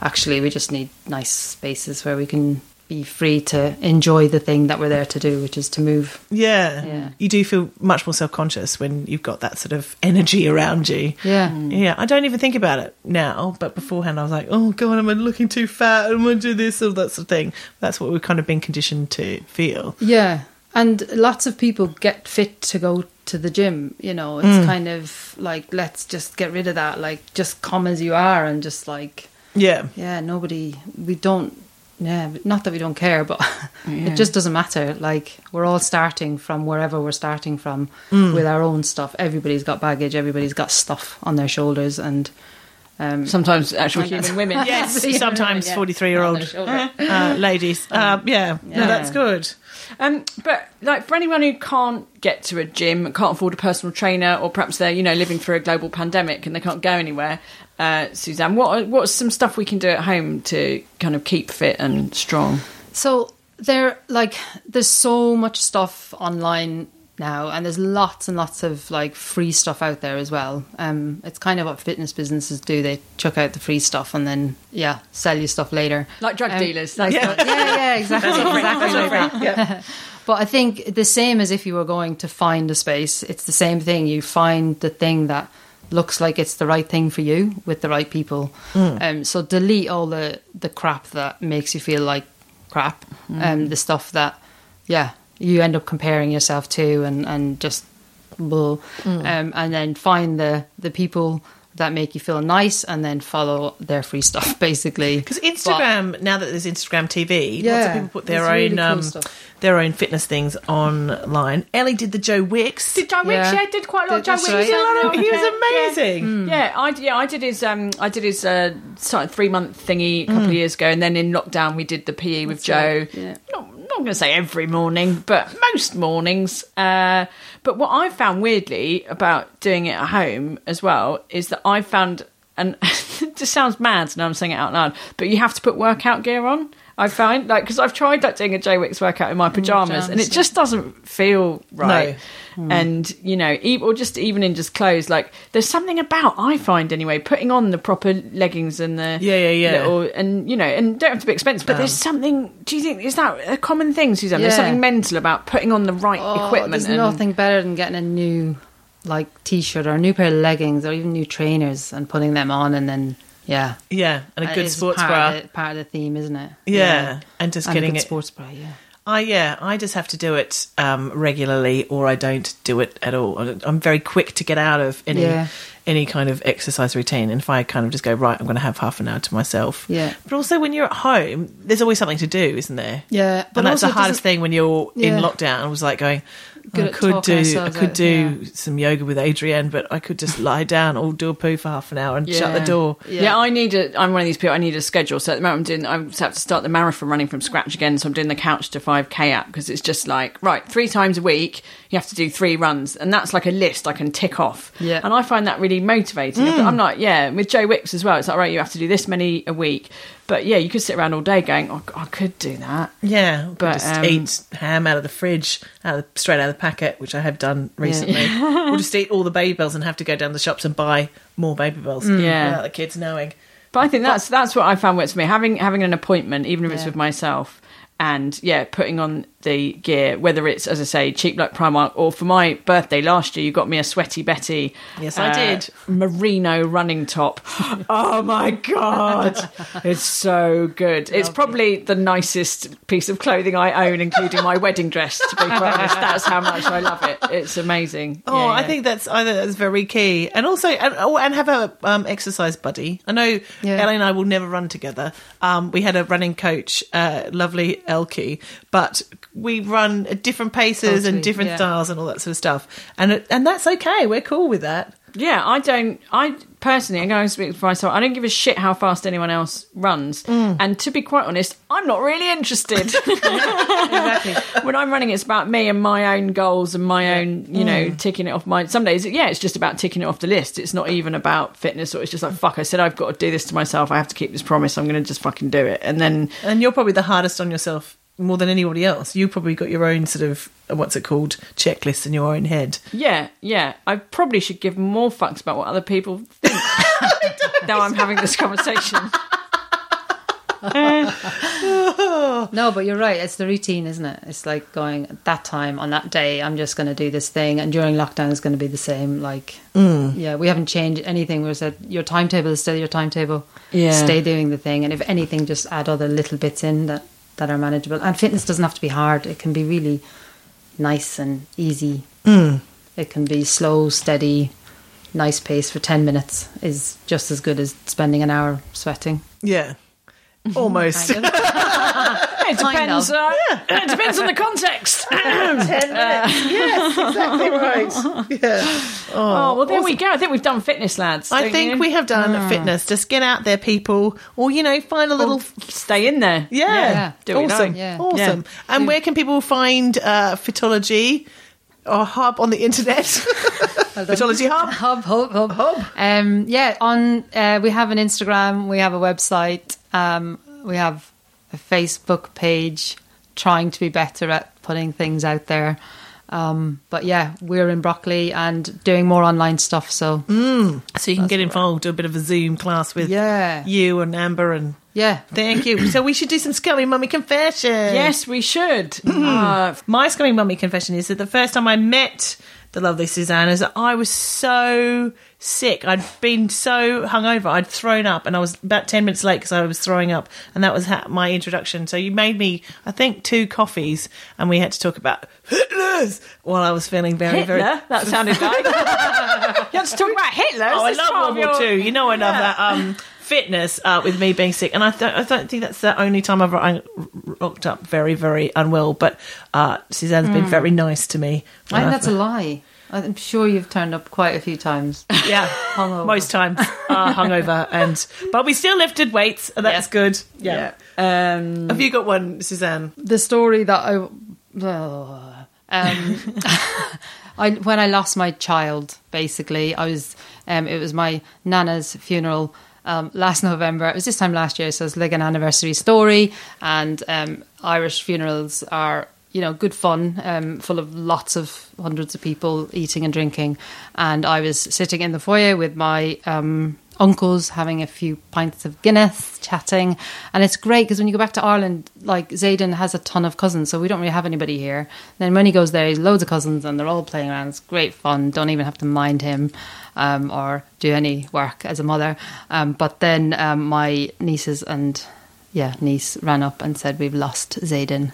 actually, we just need nice spaces where we can be free to enjoy the thing that we're there to do, which is to move. yeah. Yeah. you do feel much more self conscious when you've got that sort of energy around you. Yeah. Yeah, I don't even think about it now, but beforehand I was like, oh god, am I looking too fat? Am I do this or that sort of thing? That's what we've kind of been conditioned to feel. Yeah. And lots of people get fit to go to the gym, you know. It's Mm. kind of like let's just get rid of that, like just come as you are and just like Yeah, yeah, nobody we don't yeah, not that we don't care, but [LAUGHS] it just doesn't matter. Like we're all starting from wherever we're starting from Mm. with our own stuff. Everybody's got baggage, everybody's got stuff on their shoulders and um Sometimes actual human women. [LAUGHS] yes, [LAUGHS] sometimes yeah. forty-three-year-old their shoulder. uh, [LAUGHS] ladies. Uh, yeah, no, that's good. Um, but like for anyone who can't get to a gym, can't afford a personal trainer, or perhaps they're you know living through a global pandemic and they can't go anywhere, uh, Suzanne, what what's some stuff we can do at home to kind of keep fit and strong? So there, like, there's so much stuff online now, and there's lots and lots of like free stuff out there as well. Um, it's kind of what fitness businesses do; they chuck out the free stuff and then yeah, sell you stuff later. Like drug Um, dealers. Like, Yeah. yeah, yeah, [LAUGHS] exactly, exactly like that. Yeah. [LAUGHS] But I think the same as if you were going to find a space, it's the same thing. You find the thing that looks like it's the right thing for you with the right people. Um, so delete all the the crap that makes you feel like crap, um, the stuff that, yeah, you end up comparing yourself to, and and just, bull. Um, and then find the the people that make you feel nice, and then follow their free stuff, [LAUGHS] basically. Because Instagram, now that there's Instagram TV, lots Yeah, of people put their it's really own cool um, their own fitness things online. Ellie did the Joe Wicks. Did Joe Wicks? Yeah. Yeah, did quite a lot. of Joe Wicks. right. He did a of- he was Yeah. amazing. Yeah, I yeah I did his um I did his uh three month thingy a couple of years ago, and then in lockdown we did the PE with Joe. right, yeah. Not going to say every morning, but most mornings. Uh, but what I found weirdly about doing it at home as well is that I found, and it just sounds mad now I'm saying it out loud, but you have to put workout gear on. I find like because I've tried like doing a J Wicks workout in my pajamas, and it just doesn't feel right. No. Hmm. And you know, e- or just even in just clothes, like there's something about I find anyway putting on the proper leggings and the Yeah, yeah, yeah. little- and you know, and don't have to be expensive, but there's something. Do you think is that a common thing, Suzanne? There's something mental about putting on the right Oh, equipment. There's and, nothing better than getting a new like t-shirt or a new pair of leggings or even new trainers and putting them on and then yeah, Yeah, and a good sports part bra. Of the, part of the theme, isn't it? Yeah, and just and getting a good it- sports bra. Yeah, I yeah, I just have to do it um, regularly, or I don't do it at all. I'm very quick to get out of any Yeah. any kind of exercise routine, and if I kind of just go right, I'm going to have half an hour to myself. Yeah. but also when you're at home, there's always something to do, isn't there? Yeah, but and that's the hardest thing when you're in lockdown. I was like going. Good I at could do I could out, do yeah. some yoga with Adrienne, but I could just lie [LAUGHS] down or do a poo for half an hour and shut the door. Yeah. I need a. I'm one of these people. I need a schedule. So at the moment, I'm doing. I have to start the marathon running from scratch again. So I'm doing the couch to five k app because it's just like right, three times a week you have to do three runs, and that's like a list I can tick off. Yeah. and I find that really motivating. Mm. I'm like, yeah, with Joe Wicks as well. It's like right, you have to do this many a week. But yeah, you could sit around all day going, oh, I could do that. Yeah, but just um, eat ham out of the fridge, out of, straight out of the packet, which I have done recently. [LAUGHS] or just eat all the baby bells and have to go down the shops and buy more baby bells Yeah. without the kids knowing. But I think that's that's what I found works for me. Having having an appointment, even if it's with myself, and yeah, putting on the gear, whether it's as I say, cheap like Primark, or for my birthday last year, you got me a sweaty Betty. uh, Yes, I did. Merino running top. [LAUGHS] oh my god, it's so good. It's probably the nicest piece of clothing I own, including my wedding dress. To be quite honest, that's how much I love it. It's amazing. Oh, Yeah, I yeah. think that's I think that's very key, and also and, oh, and have a um, exercise buddy. I know Yeah. Ellie and I will never run together. Um, we had a running coach, uh, lovely Elkie, but we run at different paces Totally, and different yeah. styles and all that sort of stuff, and and that's okay. We're cool with that. Yeah, I don't. I personally, I'm going to speak for myself. I don't give a shit how fast anyone else runs. Mm. And to be quite honest, I'm not really interested. [LAUGHS] when I'm running, it's about me and my own goals and my own, you know, mm. ticking it off. My some days, yeah, it's just about ticking it off the list. It's not even about fitness, or it's just like fuck. I said I've got to do this to myself. I have to keep this promise. I'm going to just fucking do it. And then And you're probably the hardest on yourself more than anybody else. You probably got your own sort of uh, what's it called checklist in your own head. Yeah, yeah. I probably should give more fucks about what other people think. [LAUGHS] now I'm having this conversation. [LAUGHS] No, but you're right. It's the routine, isn't it? It's like going at that time on that day. I'm just going to do this thing, and during lockdown is going to be the same. Like, yeah, we haven't changed anything. We said your timetable is still your timetable. Yeah. stay doing the thing, and if anything, just add other little bits in that that are manageable. And fitness doesn't have to be hard. It can be really nice and easy. Hmm. It can be slow, steady, nice pace for ten minutes is just as good as spending an hour sweating. Yeah, almost. [LAUGHS] It Kind depends. of. Uh, it depends on the context. [LAUGHS] Ten minutes. yes, exactly right. Yeah. [LAUGHS] oh well, there we go. I think we've done fitness, lads. I think you? we have done fitness. Just get out there, people, or you know, find a little. stay in there. Yeah, Yeah. Do awesome, know. Yeah. awesome. And where can people find uh, Fitology or Hub on the internet? Fitology Hub. Hub, hub, hub, hub. Um, yeah, on uh, we have an Instagram, we have a website, um, we have a Facebook page. Trying to be better at putting things out there. Um, but yeah, we're in Brockley and doing more online stuff. So So you can get involved, do a bit of a Zoom class with Yeah. you and Amber and. yeah, Thank you. so we should do some scummy mummy confession. Yes, we should. uh, My scummy mummy confession is that the first time I met the lovely Suzanne is that I was so sick. I'd been so hungover. I'd thrown up and I was about 10 minutes late because I was throwing up. And that was ha- my introduction. So you made me, I think, two coffees and we had to talk about Hitler's while I was feeling very, Hitler. very. That sounded [LAUGHS] like. you have to talk about Hitler. Oh, I love World War your- Two. You know, I love Yeah. that. Um, fitness uh, with me being sick, and I, th- I don't think that's the only time I've rocked up very, very unwell. But uh, Suzanne's been very nice to me. I think that's a lie. I'm sure you've turned up quite a few times. [LAUGHS] yeah, Hungover. most times uh, hungover, and but we still lifted weights, and that's Yeah. good. Yeah. Yeah. Um, Have you got one, Suzanne? the story that I, oh, um, [LAUGHS] I when I lost my child, basically, I was, um, it was my nana's funeral. Um, last November, it was this time last year, so it's like an anniversary story. And um, Irish funerals are, you know, good fun, um, full of lots of hundreds of people eating and drinking. And I was sitting in the foyer with my um, uncles having a few pints of Guinness, chatting. And it's great because when you go back to Ireland, like Zayden has a ton of cousins, so we don't really have anybody here. Then when he goes there, he's loads of cousins and they're all playing around. It's great fun. Don't even have to mind him um, or do any work as a mother. Um, but then um, my nieces and yeah, niece ran up and said, We've lost Zayden.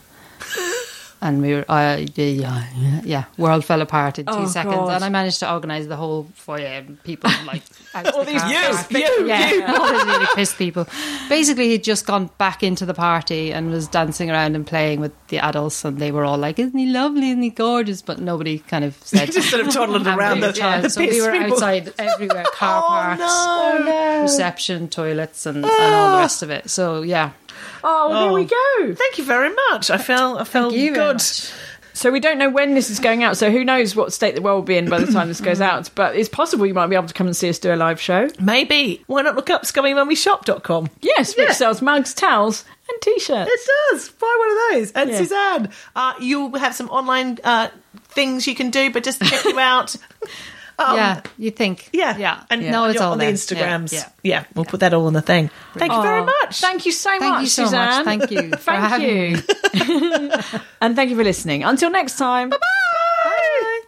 And we were, uh, yeah, yeah, world fell apart in two Oh, seconds. God. And I managed to organise the whole foyer and people like [LAUGHS] All the these you, yeah, you. [LAUGHS] all these really pissed people. Basically, he'd just gone back into the party and was dancing around and playing with the adults, and they were all like, "Isn't he lovely? Isn't he gorgeous?" But nobody kind of said. [LAUGHS] Just sort of toddling around the, yeah, the so we were people. outside everywhere, car Oh, parks, no. reception, toilets, and, and all the rest of it. So yeah, oh, well, there we go. Thank you very much. I felt I felt you very good. much. So we don't know when this is going out. So who knows what state the world will be in by the time this goes out. But it's possible you might be able to come and see us do a live show. Maybe. Why not look up scummymummiesshop.com? Yes, which Yeah. sells mugs, towels, and t-shirts. It does. Buy one of those. And Yeah. Suzanne, uh, you'll have some online uh, things you can do, but just check you [LAUGHS] out. Yeah, you think. Yeah, Yeah. And No, it's all on all the. Instagrams. Yeah. Yeah, we'll put that all in the thing. Thank you very Oh, much. Thank you so Thank much, you so Suzanne. much. Thank you [LAUGHS] Thank having you. [LAUGHS] and thank you for listening. Until next time. Bye bye.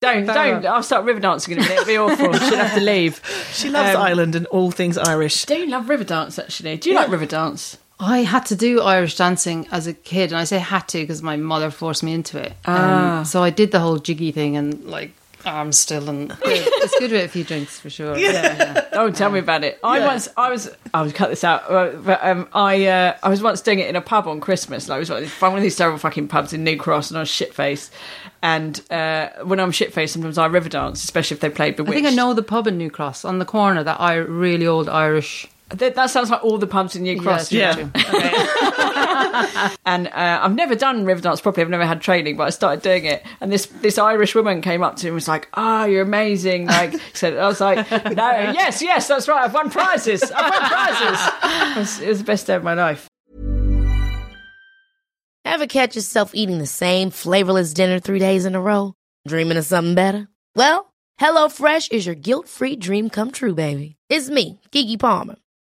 Don't, don't. I'll start river dancing in a minute. It'll be awful. She'll have to leave. [LAUGHS] She loves Um, Ireland and all things Irish. Do you love river dance, actually? Do you like river dance? I had to do Irish dancing as a kid, and I say had to because my mother forced me into it. Ah. Um, so I did the whole jiggy thing and like arms still, and [LAUGHS] it's good with a few drinks for sure. Yeah, Oh, tell me about it. I once, I was, I would cut this out, uh, but um, I, uh, I was once doing it in a pub on Christmas. Like, it was one of these terrible fucking pubs in New Cross, and I was shit faced. And uh, when I'm shit faced, sometimes I river dance, especially if they play I think I know the pub in New Cross on the corner. That I really old Irish. That, that sounds like all the pubs in New Cross. Yeah, you it's know. true. And uh, I've never done river dance properly. I've never had training, but I started doing it. And this this Irish woman came up to me and was like, "Ah, you're amazing!" Like [LAUGHS] said, I was like, "No, yes, yes, that's right. I've won prizes. I've won prizes." It was, it was the best day of my life. Ever catch yourself eating the same flavorless dinner three days in a row? Dreaming of something better? Well, HelloFresh is your guilt-free dream come true, baby. It's me, Keke Palmer.